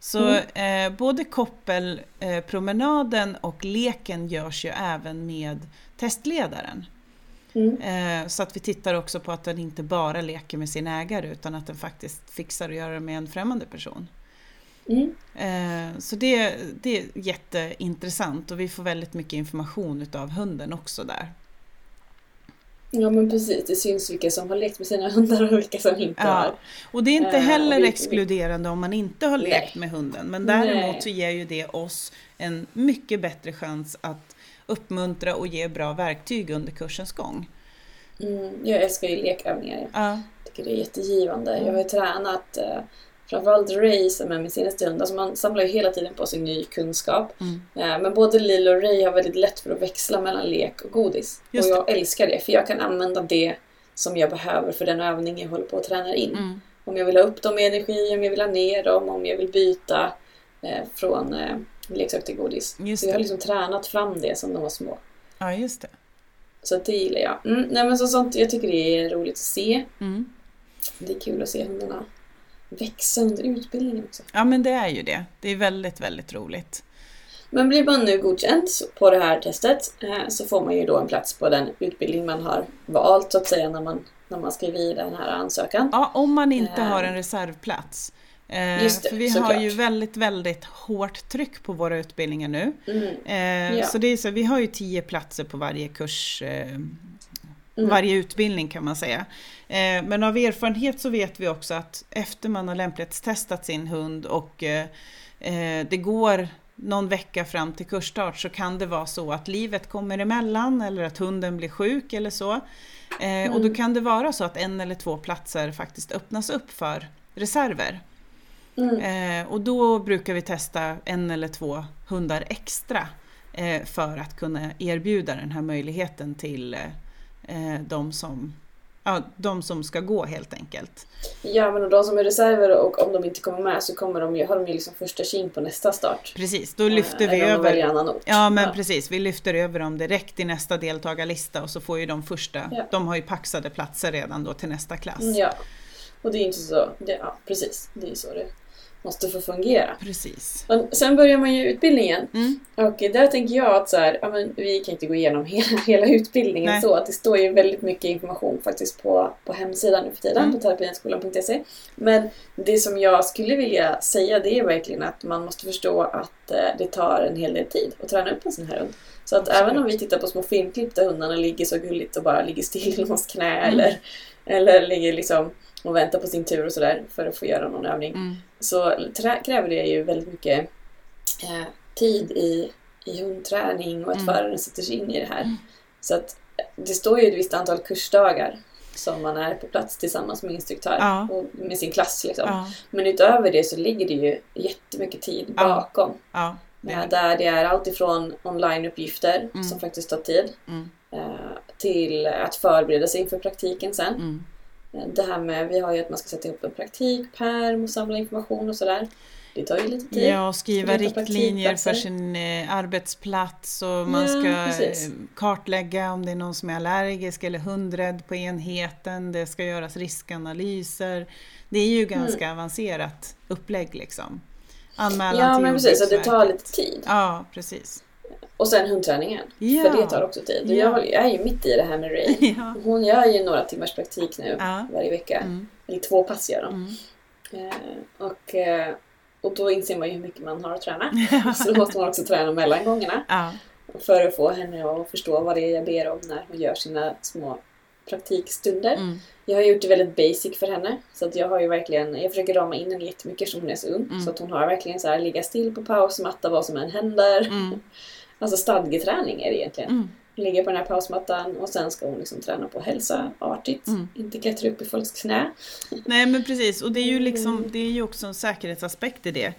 Så eh, både koppelpromenaden och leken görs ju även med testledaren. Mm. Eh, så att vi tittar också på att den inte bara leker med sin ägare utan att den faktiskt fixar att göra det med en främmande person. Mm. Eh, så det, det är jätteintressant och vi får väldigt mycket information utav hunden också där. Ja men precis, det syns vilka som har lekt med sina hundar och vilka som inte Ja. har. Och det är inte Eh, heller vi- exkluderande om man inte har Nej. lekt med hunden. Men Nej. däremot så ger ju det oss en mycket bättre chans att uppmuntra och ge bra verktyg under kursens gång. Mm, jag älskar ju lekövningar. Ja. Jag tycker det är jättegivande. Jag har ju tränat eh, framförallt Ray som är min senaste hund. Alltså man samlar ju hela tiden på sig ny kunskap. Mm. Eh, men både Lilo och Ray har väldigt lätt för att växla mellan lek och godis. Just och jag älskar det för jag kan använda det som jag behöver för den övning jag håller på att träna in. Mm. Om jag vill ha upp dem i energi, om jag vill ha ner dem, om jag vill byta eh, från eh, leksak till godis. Just Så jag har liksom tränat fram det som de var små. Ja, just det. Så det gillar jag. Mm, nej men så sånt, jag tycker det är roligt att se. Mm. Det är kul att se hundarna växa under utbildningen också. Ja, men det är ju det. Det är väldigt, väldigt roligt. Men blir man nu godkänd på det här testet eh, så får man ju då en plats på den utbildning man har valt så att säga när man, när man skriver i den här ansökan. Ja, om man inte Eh. har en reservplats. Eh, Just det, för vi har såklart. ju väldigt, väldigt hårt tryck på våra utbildningar nu. Mm. Ja. Så det är så, vi har ju tio platser på varje kurs, Mm. varje utbildning kan man säga. Eh, men av erfarenhet så vet vi också att efter man har lämplighetstestat sin hund och eh, eh, det går någon vecka fram till kursstart så kan det vara så att livet kommer emellan eller att hunden blir sjuk eller så. Eh, Och då Mm. kan det vara så att en eller två platser faktiskt öppnas upp för reserver. Mm. Eh, och då brukar vi testa en eller två hundar extra eh, för att kunna erbjuda den här möjligheten till de, som, ja, de som ska gå helt enkelt. Ja men de som är reserver och om de inte kommer med så kommer de ju, har de ju liksom första king på nästa start. Precis, då lyfter Eh, vi över annan ort. Ja men precis, vi lyfter över dem direkt i nästa deltagarlista och så får ju de första, Ja. de har ju paxade platser redan då till nästa klass. Ja. Och det är inte så, det, ja precis, det är så det måste få fungera. Precis. Men sen börjar man ju utbildningen Mm. och där tänker jag att så här, ja, men vi kan inte gå igenom hela, hela utbildningen Nej. så. Att det står ju väldigt mycket information faktiskt på, på hemsidan nu för tiden, Mm. på terapienskolan.se. Men det som jag skulle vilja säga det är verkligen att man måste förstå att eh, det tar en hel del tid att träna upp en sån här hund. Så att Absolut. även om vi tittar på små filmklipp där hundarna ligger så gulligt och bara ligger still i någons knä Mm. eller, eller ligger liksom och väntar på sin tur och sådär för att få göra någon övning Mm. så kräver det ju väldigt mycket eh, tid i, i hundträning och att Mm. föraren sätter sig in i det här. Mm. Så att det står ju ett visst antal kursdagar som man är på plats tillsammans med instruktör Ja. och med sin klass. Liksom. Ja, Men utöver det så ligger det ju jättemycket tid Ja. bakom. det Eh, det. Där det är allt ifrån onlineuppgifter Mm. som faktiskt tar tid Mm. eh, till att förbereda sig inför praktiken sen. Mm. Det här med, vi har ju att man ska sätta ihop en praktikpärm och samla information och sådär. Det tar ju lite tid. Ja, och skriva riktlinjer för sin eh, arbetsplats och man Ja, ska precis. eh, kartlägga om det är någon som är allergisk eller hundrädd på enheten. Det ska göras riskanalyser. Det är ju ganska avancerat upplägg liksom. Anmälan Mm. Ja till men precis, så det tar lite tid. Ja, precis. Och sen hundträningen. Ja. För det tar också tid. Och Ja. Jag, är ju mitt i det här med Ray. Ja. Hon gör ju några timmars praktik nu Ja. varje vecka. Mm. Eller två pass gör de. Mm. Eh, och, eh, och då inser man ju hur mycket man har att träna. Så då måste man också träna mellan gångerna. För att få henne att förstå vad det är jag ber om när hon gör sina små praktikstunder. Mm. Jag har gjort det väldigt basic för henne. Så att jag har ju verkligen, jag försöker rama in henne jättemycket som hon är så ung. Mm. Så att hon har verkligen så här ligga still på pausmatta vad som än händer. Mm. Alltså stadgeträning är det egentligen. Mm. Ligga på den här pausmattan och sen ska hon liksom träna på hälsa artigt. Mm. Inte klättra upp i folks knä. Nej men precis, och det är ju, liksom, Mm. det är ju också en säkerhetsaspekt i det.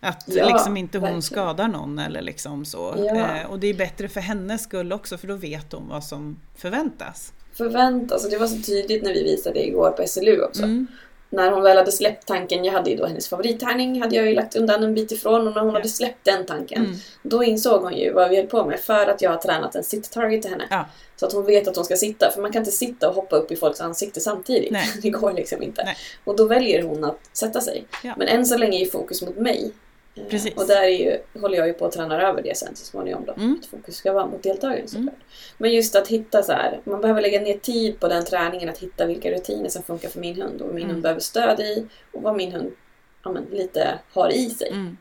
Att Ja, liksom inte hon verkligen. skadar någon eller liksom så. Ja. Eh, och det är bättre för hennes skull också för då vet hon vad som förväntas. Förvänta alltså det var så tydligt när vi visade det igår på SLU också. Mm. När hon väl hade släppt tanken, jag hade ju då hennes favorittärning, hade jag ju lagt undan en bit ifrån och när hon Ja. hade släppt den tanken Mm. Då insåg hon ju vad vi höll på med för att jag har tränat en sit-target till henne. Ja. Så att hon vet att hon ska sitta, för man kan inte sitta och hoppa upp i folks ansikte samtidigt. Nej. Det går liksom inte. Nej. Och då väljer hon att sätta sig. Ja. Men än så länge är fokus mot mig. Precis. Och där är ju, håller jag ju på att träna över det sen så småningom då. Mm. Att fokus ska vara mot deltagaren såklart. Mm. Men just att hitta så här, man behöver lägga ner tid på den träningen att hitta vilka rutiner som funkar för min hund och vad min Mm. hund behöver stöd i och vad min hund ja, men, lite har i sig. Mm.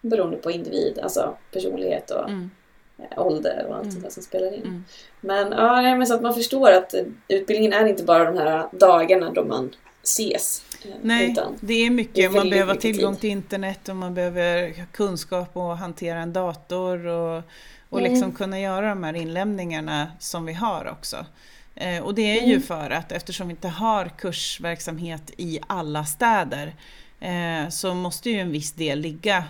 Beroende på individ, alltså personlighet och Mm. eh, ålder och allt Mm. sånt där som spelar in. Mm. Men, ja, men så att man förstår att utbildningen är inte bara de här dagarna då man ses. Nej, det är mycket. det är man behöver ha tillgång tid. till internet och man behöver kunskap och hantera en dator och, och Mm. liksom kunna göra de här inlämningarna som vi har också. Eh, och det är ju Mm. för att eftersom vi inte har kursverksamhet i alla städer eh, så måste ju en viss del ligga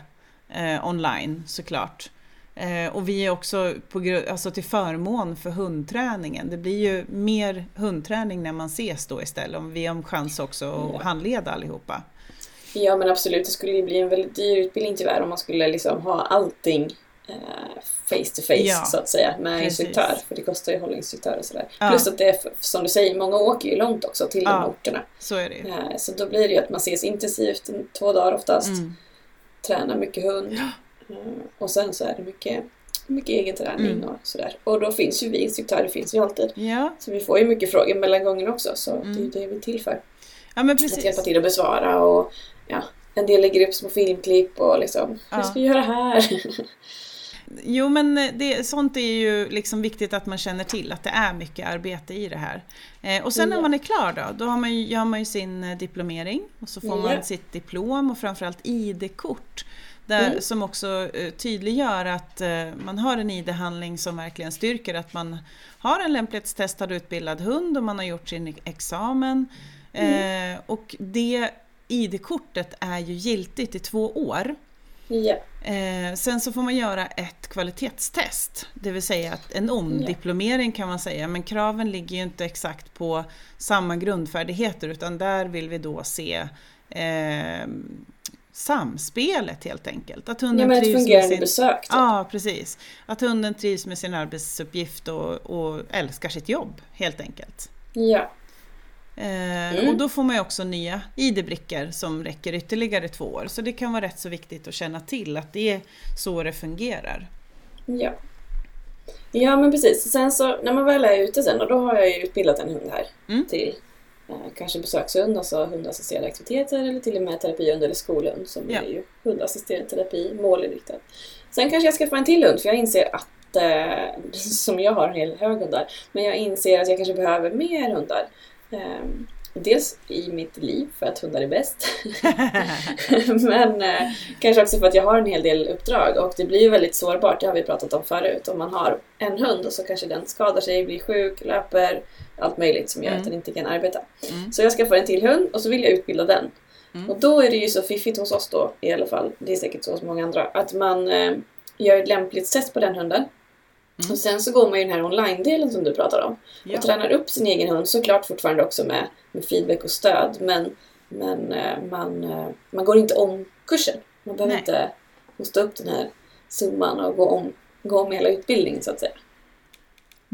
eh, online såklart. Eh, och vi är också på, alltså till förmån för hundträningen. Det blir ju mer hundträning när man ses då istället. Om vi har chans också att Ja. handleda allihopa. Ja men absolut, det skulle ju bli en väldigt dyr utbildning tyvärr om man skulle liksom ha allting face to face Ja, så att säga med precis. instruktör. För det kostar ju att hålla instruktör och sådär. Ja. Plus att det är, som du säger, många åker ju långt också till de Ja. orterna. Så är det ju. Eh, så då blir det ju att man ses intensivt en, två dagar oftast. Mm. Tränar mycket hund. Eh, och sen så är det mycket, mycket egen träning Mm. och sådär. Och då finns ju vi instruktörer, finns ju alltid. Ja, Så vi får ju mycket frågor mellan gångerna också. Så Mm. det är ju det vi är till för. ja men Att hjälpa precis. till att besvara och ja, en del lägger upp små filmklipp och liksom, Ja. hur ska vi göra här? Jo men det, sånt är ju liksom viktigt att man känner till att det är mycket arbete i det här. Eh, och sen när man är klar då, då har man ju, gör man ju sin eh, diplomering och så får man sitt diplom och framförallt ID-kort. Där, Mm. Som också eh, tydliggör att eh, man har en ID-handling som verkligen styrker att man har en lämplighetstestad utbildad hund och man har gjort sin examen. Mm. Eh, och det ID-kortet är ju giltigt i två år. ja. Eh, sen så får man göra ett kvalitetstest, det vill säga att en omdiplomering kan man säga, men kraven ligger ju inte exakt på samma grundfärdigheter utan där vill vi då se eh, samspelet helt enkelt. Att hunden ja men ett trivs med fungerande sin... besök. Typ. Ja, precis. Att hunden trivs med sin arbetsuppgift och, och älskar sitt jobb helt enkelt. Ja. Eh, Mm. Och då får man ju också nya ID-brickor som räcker ytterligare två år. Så det kan vara rätt så viktigt att känna till att det är så det fungerar. ja. Ja men precis. Sen så när man väl är ute sen och då har jag ju utbildat en hund här Mm. till kanske besökshund, alltså hundassisterade aktiviteter eller till och med terapihund eller skolhund som Ja. är ju hundassisterad terapi, målinriktad. Sen kanske jag skaffar en till hund för jag inser att, eh, som jag har en hel hög hundar, men jag inser att jag kanske behöver mer hundar. Eh, dels i mitt liv för att hundar är bäst. Men eh, kanske också för att jag har en hel del uppdrag och det blir ju väldigt sårbart, det har vi pratat om förut. Om man har en hund och så kanske den skadar sig, blir sjuk, löper, allt möjligt som gör Mm. att den inte kan arbeta. Mm. Så jag skaffar en till hund och så vill jag utbilda den. Mm. Och då är det ju så fiffigt hos oss då, i alla fall, det är säkert så hos många andra, att man eh, gör ett lämpligt test på den hunden. Mm. Och sen så går man ju den här online-delen som du pratar om Ja. och tränar upp sin egen hund, såklart fortfarande också med, med feedback och stöd. Men, men eh, man, eh, man går inte om kursen. Man behöver Nej. inte hosta upp den här summan och gå om, gå om hela utbildningen så att säga.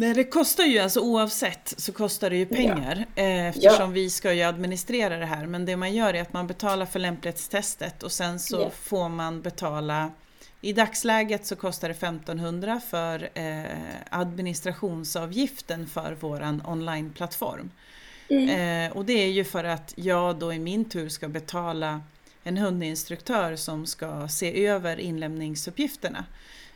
Nej, det kostar ju alltså oavsett så kostar det ju pengar eh, eftersom vi ska ju administrera det här. Men det man gör är att man betalar för lämplighetstestet och sen så Ja. får man betala i dagsläget så kostar det 1500 för eh, administrationsavgiften för våran onlineplattform. Mm. Eh, och det är ju för att jag då i min tur ska betala en hundinstruktör som ska se över inlämningsuppgifterna.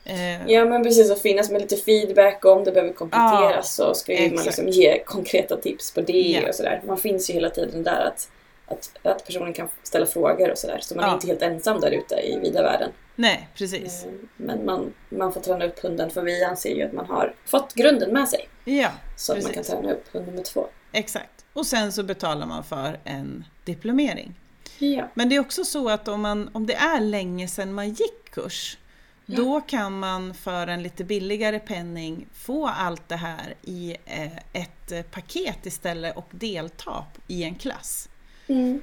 Eh, Ja men precis, och finnas med lite feedback och om det behöver kompletteras så ska ju man liksom ge konkreta tips på det Ja. och sådär. Man finns ju hela tiden där att, att, att personen kan ställa frågor och sådär. Så man är Ja. inte helt ensam där ute i vida världen. nej, precis. Eh, Men man, man får träna upp hunden för vi anser ju att man har fått grunden med sig. Ja, Så att man kan träna upp hund nummer två. exakt. Och sen så betalar man för en diplomering. Ja. Men det är också så att om, man, om det är länge sedan man gick kurs, Ja. Då kan man för en lite billigare penning få allt det här i eh, ett paket istället och delta i en klass. Mm.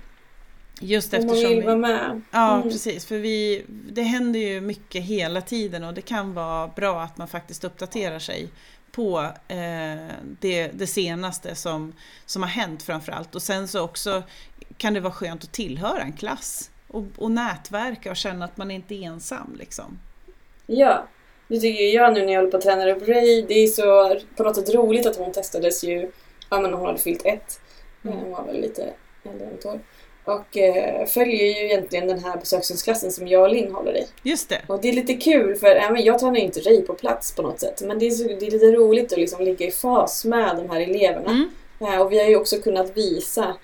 Just Om man eftersom vill vi, vara med. Ja, Mm. precis. För vi, det händer ju mycket hela tiden och det kan vara bra att man faktiskt uppdaterar sig på eh, det, det senaste som, som har hänt framförallt. Och sen så också kan det vara skönt att tillhöra en klass och, och nätverka och känna att man inte är ensam. Liksom. Ja. Det tycker jag nu när jag håller på att träna upp Ray. Det är så på något sätt roligt att hon testades ju, ja men hon hade fyllt ett. Mm. Hon var väl lite äldre än ett år. Och eh, följer ju egentligen den här besökshundsklassen som jag och Linn håller i. Just det. Och det är lite kul för även jag tränar ju inte Ray på plats på något sätt. Men det är, så, det är lite roligt att liksom ligga i fas med de här eleverna. Mm. Eh, Och vi har ju också kunnat visa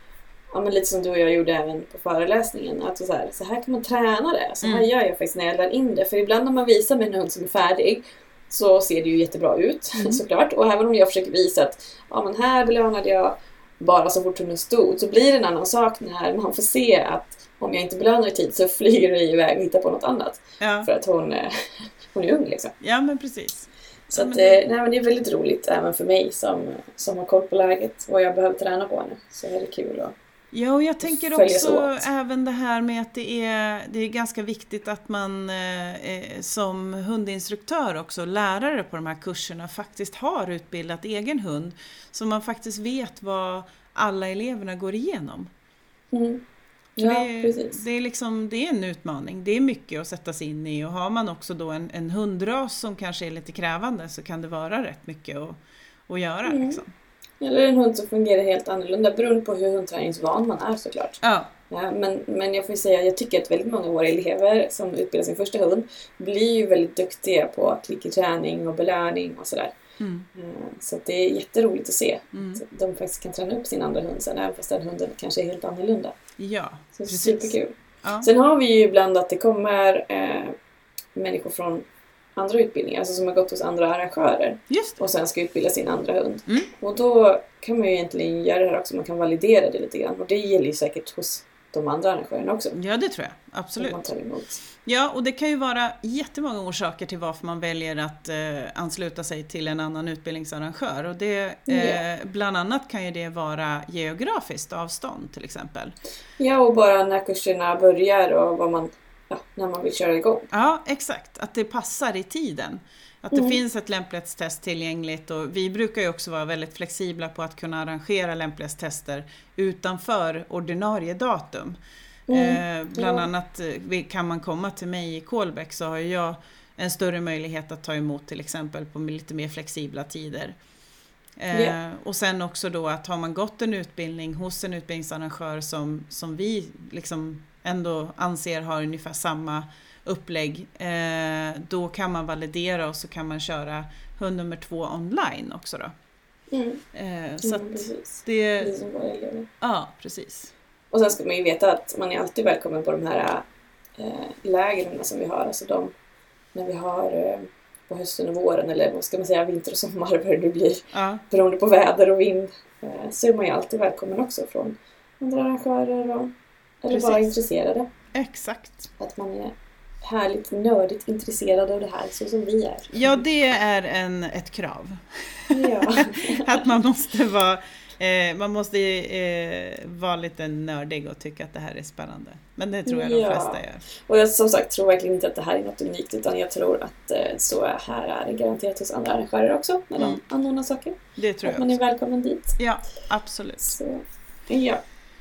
ja, men lite som du och jag gjorde även på föreläsningen. Att så, här, så här kan man träna det. Så här Mm. gör jag faktiskt när jag lär in det. För ibland när man visar med en hund som är färdig så ser det ju jättebra ut Mm. såklart. Och även om jag försöker visa att ja, men här belönade jag bara så fort hunden stod så blir det en annan sak när man får se att om jag inte belönar i tid så flyger det iväg och hittar på något annat. Ja, För att hon, eh, hon är ung liksom. ja men precis. Så att, men eh, det- nej, men det är väldigt roligt även för mig som, som har koll på läget. Vad jag behöver träna på nu. Så är det kul. Och, Ja, och jag tänker också åt. även det här med att det är, det är ganska viktigt att man eh, eh, som hundinstruktör också, lärare på de här kurserna, faktiskt har utbildat egen hund. Så man faktiskt vet vad alla eleverna går igenom. mm. Ja, det, precis. det, är liksom, det är en utmaning, det är mycket att sätta sig in i och har man också då en, en hundras som kanske är lite krävande så kan det vara rätt mycket att, att göra. Mm. Liksom. Eller en hund som fungerar helt annorlunda beroende på hur hundträningsvan man är såklart. Ja, Ja, men, men jag får ju säga, jag tycker att väldigt många av våra elever som utbildar sin första hund blir ju väldigt duktiga på klickerträning och belöning och sådär. mm, Eh, Så att det är jätteroligt att se mm. att de faktiskt kan träna upp sin andra hund sen, även fast den hunden kanske är helt annorlunda. ja Så precis. superkul. Ja. Sen har vi ju ibland att det kommer eh, människor från andra utbildningar, alltså som har gått hos andra arrangörer och sen ska utbilda sin andra hund. Mm. Och då kan man ju egentligen göra det här också, man kan validera det lite grann och det gäller ju säkert hos de andra arrangörerna också. Ja, det tror jag. Absolut. man tar emot. Ja, och det kan ju vara jättemånga orsaker till varför man väljer att eh, ansluta sig till en annan utbildningsarrangör. Och det, eh, Bland annat kan ju det vara geografiskt avstånd till exempel. Ja, och bara när kurserna börjar och vad man, ja, när man vill köra igång. Ja, exakt. Att det passar i tiden. Att det Mm. finns ett lämplighetstest tillgängligt och vi brukar ju också vara väldigt flexibla på att kunna arrangera lämplighetstester utanför ordinarie datum. Mm. Eh, bland Ja. annat eh, kan man komma till mig i Kolbäck så har jag en större möjlighet att ta emot till exempel på lite mer flexibla tider. Eh. Och sen också då att har man gått en utbildning hos en utbildningsarrangör som, som vi liksom ändå anser har ungefär samma upplägg, eh, då kan man validera och så kan man köra hund nummer två online också då. Mm. Eh, så Mm, precis. det, Precis som våra elever. ja precis. Och sen ska man ju veta att man är alltid välkommen på de här eh, lägren som vi har. Alltså de, när vi har eh, på hösten och våren eller vad ska man säga, vinter och sommar vad det nu blir. Ja, Beroende på väder och vind. Så är man ju alltid välkommen också från andra arrangörer och, eller bara Precis. intresserade. exakt. Att man är härligt nördigt intresserad av det här så som vi är. Ja, det är en, ett krav. Ja. Att man måste vara eh, man måste eh, vara lite nördig och tycka att det här är spännande. Men det tror jag de Ja. flesta gör. Och jag som sagt tror verkligen inte att det här är något unikt utan jag tror att eh, så är här är det garanterat hos andra arrangörer också när Mm. de anordnar saker. Det tror Att jag man är också. välkommen dit. Ja, absolut. Så ja,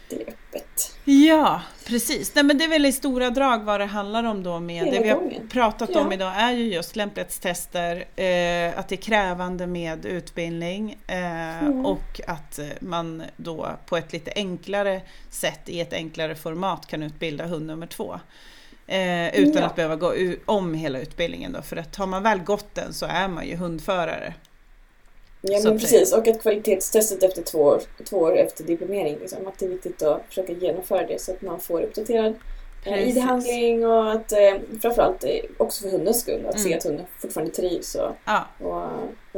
det är öppet. Ja, precis. Nej, men det är väl i stora drag vad det handlar om då med Hela det vi har gången. pratat Ja. om idag är ju just lämplighetstester, eh, att det är krävande med utbildning eh, Mm. och att eh, man då på ett lite enklare sätt i ett enklare format kan utbilda hund nummer två. Eh, utan Ja. att behöva gå om hela utbildningen då, för att har man väl gått den så är man ju hundförare. Ja men precis och att kvalitetstestet efter två år, två år efter diplomering liksom, att det är viktigt att försöka genomföra det så att man får uppdaterad eh, Precis. ID-handling och att eh, framförallt eh, också för hundens skull att se Mm. att hunden fortfarande trivs och, Ja. och,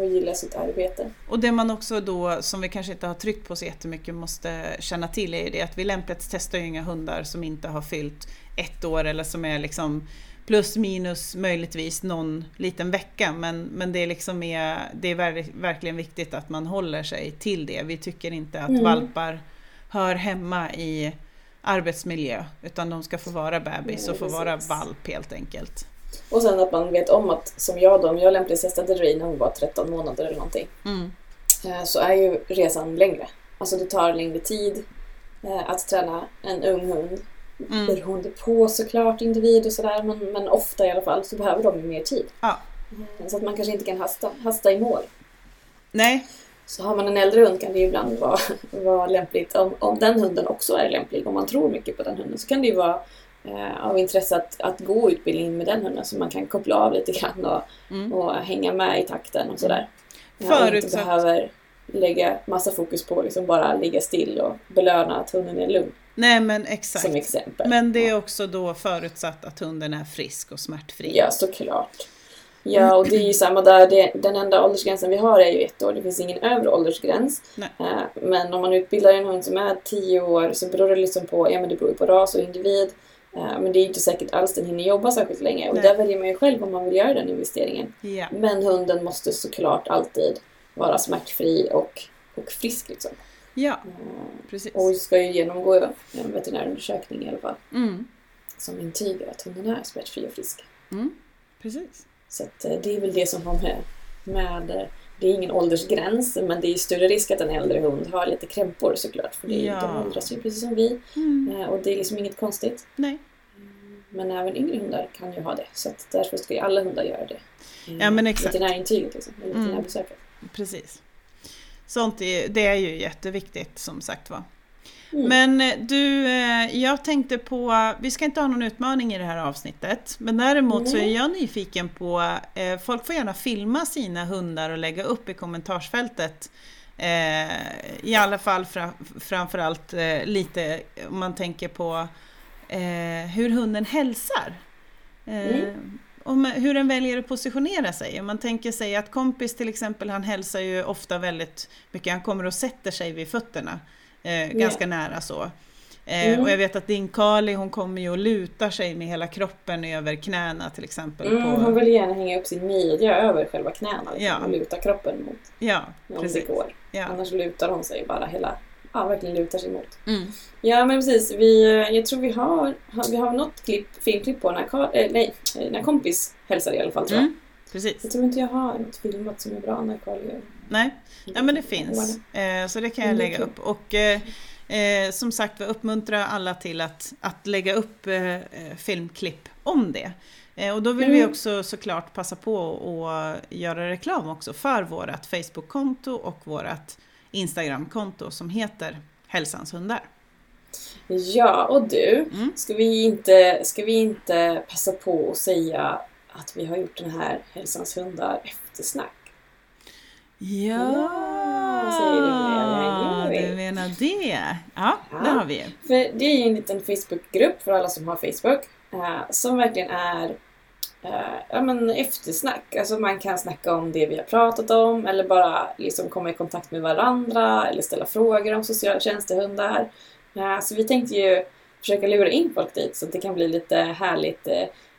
och gillar sitt arbete. Och det man också då, som vi kanske inte har tryckt på så jättemycket, måste känna till är ju det att vi lämplighetstestar ju inga hundar som inte har fyllt ett år eller som är liksom plus minus möjligtvis någon liten vecka. Men, men det är liksom är, det är ver- verkligen viktigt att man håller sig till det. Vi tycker inte att Mm. valpar hör hemma i arbetsmiljö utan de ska få vara bebis och få vara precis. valp helt enkelt. Och sen att man vet om att, som jag då, om jag lämplighetstestade Ray när hon var 13 månader eller någonting, Mm. eh, så är ju resan längre. Alltså det tar längre tid eh, att träna en ung hund. Mm. Beroende på såklart individ och sådär, men, men ofta i alla fall så behöver de ju mer tid. Ja. Eh, Så att man kanske inte kan hasta, hasta i mål. Nej, Så har man en äldre hund kan det ju ibland vara, vara lämpligt, om, om den hunden också är lämplig, om man tror mycket på den hunden, så kan det ju vara eh, av intresse att, att gå utbildning med den hunden så man kan koppla av lite grann och, Mm. och hänga med i takten och sådär. Ja, och inte Förutsatt- behöver lägga massa fokus på liksom bara ligga still och belöna att hunden är lugn. Nej men exakt. Som exempel. Men det är också då förutsatt att hunden är frisk och smärtfri. Ja, såklart. Ja, och det är ju samma där. Det, den enda åldersgränsen vi har är ju ett år. Det finns ingen övre åldersgräns. Nej. Eh, Men om man utbildar en hund som är 10 år så beror det liksom på, ja men det beror på ras och individ. Eh, Men det är ju inte säkert alls den hinner jobba särskilt länge. Och Nej. där väljer man ju själv om man vill göra den investeringen. Ja. Men hunden måste såklart alltid vara smärtfri och, och frisk liksom. ja, Eh, precis. Och ska ju genomgå en veterinärundersökning i alla fall. Mm. Som intygar att hunden är smärtfri och frisk. Mm. Precis. Så eh, det är väl det som har med, med eh, det är ingen åldersgräns men det är större risk att en äldre hund har lite krämpor såklart. För det är, Ja. de åldras ju precis som vi Mm. och det är liksom inget konstigt. Nej. Men även yngre hundar kan ju ha det. Så därför ska ju alla hundar göra det. Ja, men exakt. Veterinärintyget liksom, eller Mm. Precis. Sånt är, det är ju jätteviktigt som sagt var. Mm. Men eh, du, eh, jag tänkte på, vi ska inte ha någon utmaning i det här avsnittet, men däremot så är jag nyfiken på, eh, folk får gärna filma sina hundar och lägga upp i kommentarsfältet. I alla fall fra, framförallt lite om man tänker på hur hunden hälsar. Mm. Om, hur den väljer att positionera sig. Om man tänker sig att kompis till exempel, han hälsar ju ofta väldigt mycket, han kommer och sätter sig vid fötterna. Eh, ganska nära så. Eh, Mm. Och jag vet att din Kali hon kommer ju och lutar sig med hela kroppen över knäna till exempel. Mm, på, hon vill gärna hänga upp sin midja över själva knäna liksom, Ja. och luta kroppen mot ja, om precis. det går. Ja. Annars lutar hon sig bara hela, ja verkligen lutar sig mot. Mm. Ja men precis, vi, eh, jag tror vi har, vi har något klipp, filmklipp på när, eh, nej, eh, när kompis hälsar i alla fall tror jag. Mm. Precis. Jag tror inte jag har något filmat som är bra när Karl gör Nej, ja, men det finns. Eh, så det kan jag Mm, lägga upp. Och eh, eh, som sagt vi uppmuntrar alla till att, att lägga upp filmklipp om det. Och då vill vi Mm. också såklart passa på att göra reklam också för vårt Facebook-konto och vårt Instagram-konto som heter Hälsans hundar. Ja, och du, Mm. ska, vi inte, ska vi inte passa på att säga att vi har gjort den här Hälsans hundar eftersnack? Ja, Ja, säger du vi. du menar det. Ja, Ja. det har vi. För det är ju en liten Facebookgrupp för alla som har Facebook eh, som verkligen är ja, men eftersnack. Alltså man kan snacka om det vi har pratat om eller bara liksom komma i kontakt med varandra eller ställa frågor om sociala tjänstehundar. Eh, så vi tänkte ju försöka lura in folk dit så att det kan bli lite härligt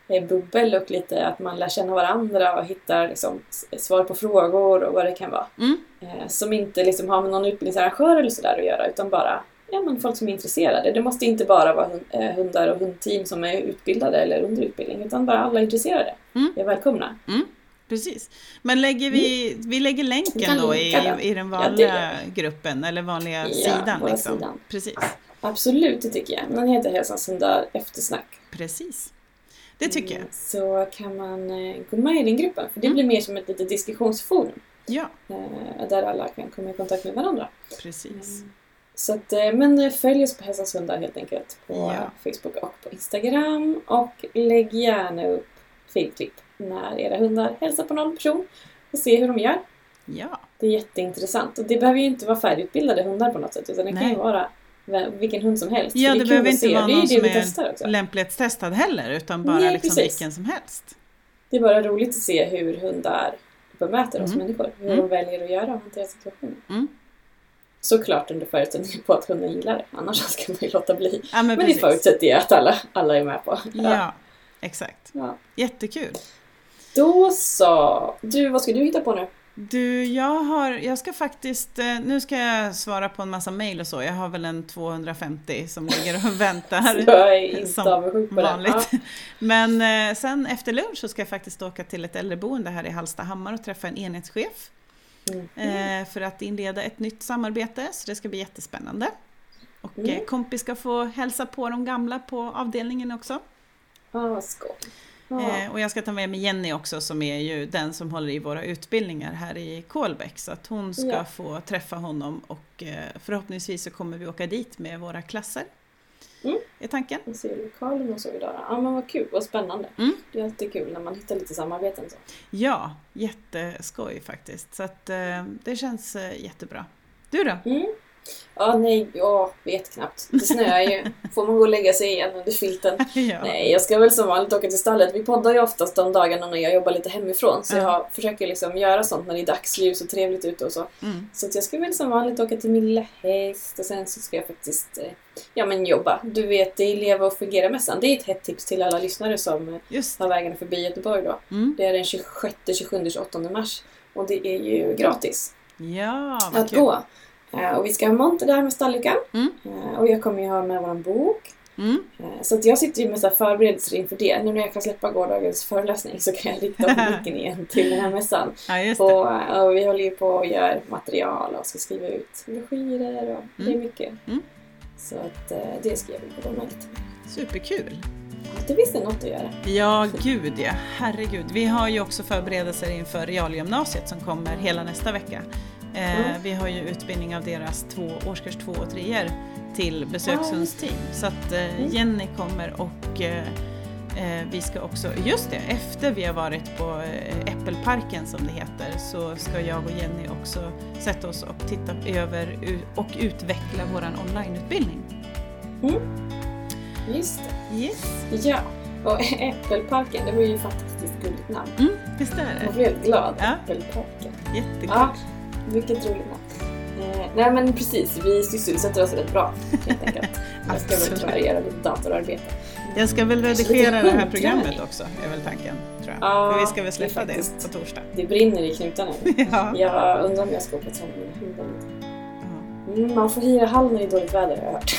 eh, bubbel och lite att man lär känna varandra och hittar liksom, svar på frågor och vad det kan vara. Mm. Eh, som inte liksom har med någon utbildningsarrangör eller sådär att göra utan bara ja, men folk som är intresserade. Det måste inte bara vara eh, hundar och hundteam som är utbildade eller under utbildning utan bara alla intresserade Mm. är välkomna. Precis. Men lägger vi, vi lägger länken då i, i den Ja, vanliga det gruppen eller vanliga Ja, sidan. Liksom. sidan. Precis. Absolut, det tycker jag. Den heter Hälsans hundar eftersnack. Precis. Det tycker jag. Mm, Så kan man eh, gå med i den gruppen för det Mm. blir mer som ett litet diskussionsforum Ja, eh, där alla kan komma i kontakt med varandra. precis. Så att, eh, men eh, följ oss på Hälsans hundar helt enkelt på Ja. Facebook och på Instagram och lägg gärna upp filmklipp när era hundar hälsar på någon person och se hur de gör. Ja, Det är jätteintressant och det behöver ju inte vara färdigutbildade hundar på något sätt utan det kan Nej. ju vara vilken hund som helst. ja det, kul behöver inte se. vara Det är någon det som är lämplighetstestad heller utan bara Nej, liksom precis. vilken som helst. Det är bara roligt att se hur hundar bemöter oss Mm. människor. Hur Mm. de väljer att göra och hantera situationen. Mm. Såklart under förutsättning på att hunden gillar det. Annars ska man ju låta bli. Ja, men, Men, det förutsätter jag att alla, alla är med på. Ja, exakt. Ja. Jättekul. Då så. Du, vad ska du hitta på nu? Du, jag har, jag ska faktiskt, eh, nu ska jag svara på en massa mejl och så. Jag har väl en 250 som ligger och väntar. Jag är inte Som på vanligt. Men eh, sen efter lunch så ska jag faktiskt åka till ett äldreboende här i Hallstahammar och träffa en enhetschef. Ja. Mm. eh, för att inleda ett nytt samarbete, så det ska bli jättespännande. Och Mm. eh, kompis ska få hälsa på de gamla på avdelningen också. Ah, vad skoj. Ja. Eh, och jag ska ta med mig Jenny också som är ju den som håller i våra utbildningar här i Kolbäck. Så att hon ska Ja. få träffa honom och förhoppningsvis så kommer vi åka dit med våra klasser. Mm. Är tanken. Vi ser lokalen och så idag. Ja men vad kul, vad spännande. Mm. Det är alltid kul när man hittar lite samarbeten. Så. Ja, jätteskoj faktiskt. Så att eh, det känns eh, jättebra. Du då? Mm. Ja, nej, jag vet knappt. Det snöar ju. Får man gå och lägga sig igen under filten? ja. Nej, jag ska väl som vanligt åka till stallet. Vi poddar ju oftast de dagarna när jag jobbar lite hemifrån. Så Ja. jag försöker liksom göra sånt när det är dagsljus och trevligt ute och så. Mm. Så jag ska väl som vanligt åka till min lilla häst och sen så ska jag faktiskt eh, ja, men jobba. Du vet, det är Leva och Fungera-mässan. Det är ett hett tips till alla lyssnare som eh, Just tar vägarna förbi Göteborg då. mm. Det är den 26, 27, 28 mars. Och det är ju gratis Ja, att kul. gå. Eh, Och vi ska ha monter där med stallykan. Mm. Eh, Och jag kommer ju ha med vår bok. Mm. Eh, Så att jag sitter ju med så förberedelser inför det. Nu när jag kan släppa gårdagens föreläsning så kan jag rikta blicken igen till den här mässan. Ja, det. Och, och vi håller ju på och gör material och ska skriva ut broschyrer och det är Mm. mycket. Mm. Så att det ska jag med lite. Superkul. Det visst är något att göra. Ja, gud ja. Herregud. Vi har ju också förberedelser inför realgymnasiet som kommer hela nästa vecka. Eh, Mm. Vi har ju utbildning av deras två, årskurs två och treor till besökshundsteam. Så att eh, Mm. Jenny kommer och eh, vi ska också, just det, efter vi har varit på Äppelparken som det heter så ska jag och Jenny också sätta oss och titta över och utveckla våran onlineutbildning. Just det. Yes. Ja. Och Äppelparken, det var ju ett fantastiskt gulligt namn. Mm, visst är Jag det? blev helt glad. Ja. Äppelparken. Jättekul. Ja, vilket roligt namn. Eh, nej men precis, vi sysselsätter oss rätt bra helt enkelt. Jag ska väl tyvärr göra lite datorarbete. Jag ska väl redigera det här programmet också, är väl tanken. Tror jag. Ja, För vi ska väl det släppa det, faktiskt- på torsdag. Det brinner i knutarna nu. Ja. Jag undrar om jag ska åka och träna man får hyra hall när det är dåligt väder har jag hört.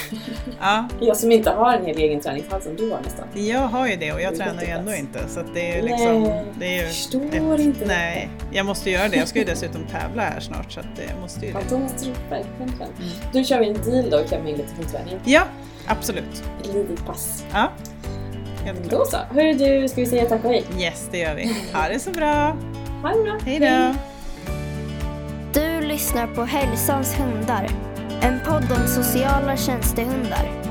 ja, Jag som inte har en hel egen träningshall som du har nästan. jag har ju det och jag Det tränar ju ändå inte. Så att det är ju liksom... Nej, det är ju jag förstår inte Nej, jag måste göra det. Jag ska ju dessutom tävla här snart så att jag måste ju Ja, det. då måste du verkligen träna. Mm. Du kör vi en deal då och kan med in lite hundträning. Ja, absolut. Ett litet pass. Ja, helt Då klart. så. Hörru du, ska vi säga tack och hej? Yes, det gör vi. Ha det så bra. Ha det bra. Hej då. Du lyssnar på Hälsans hundar. En podd om sociala tjänstehundar.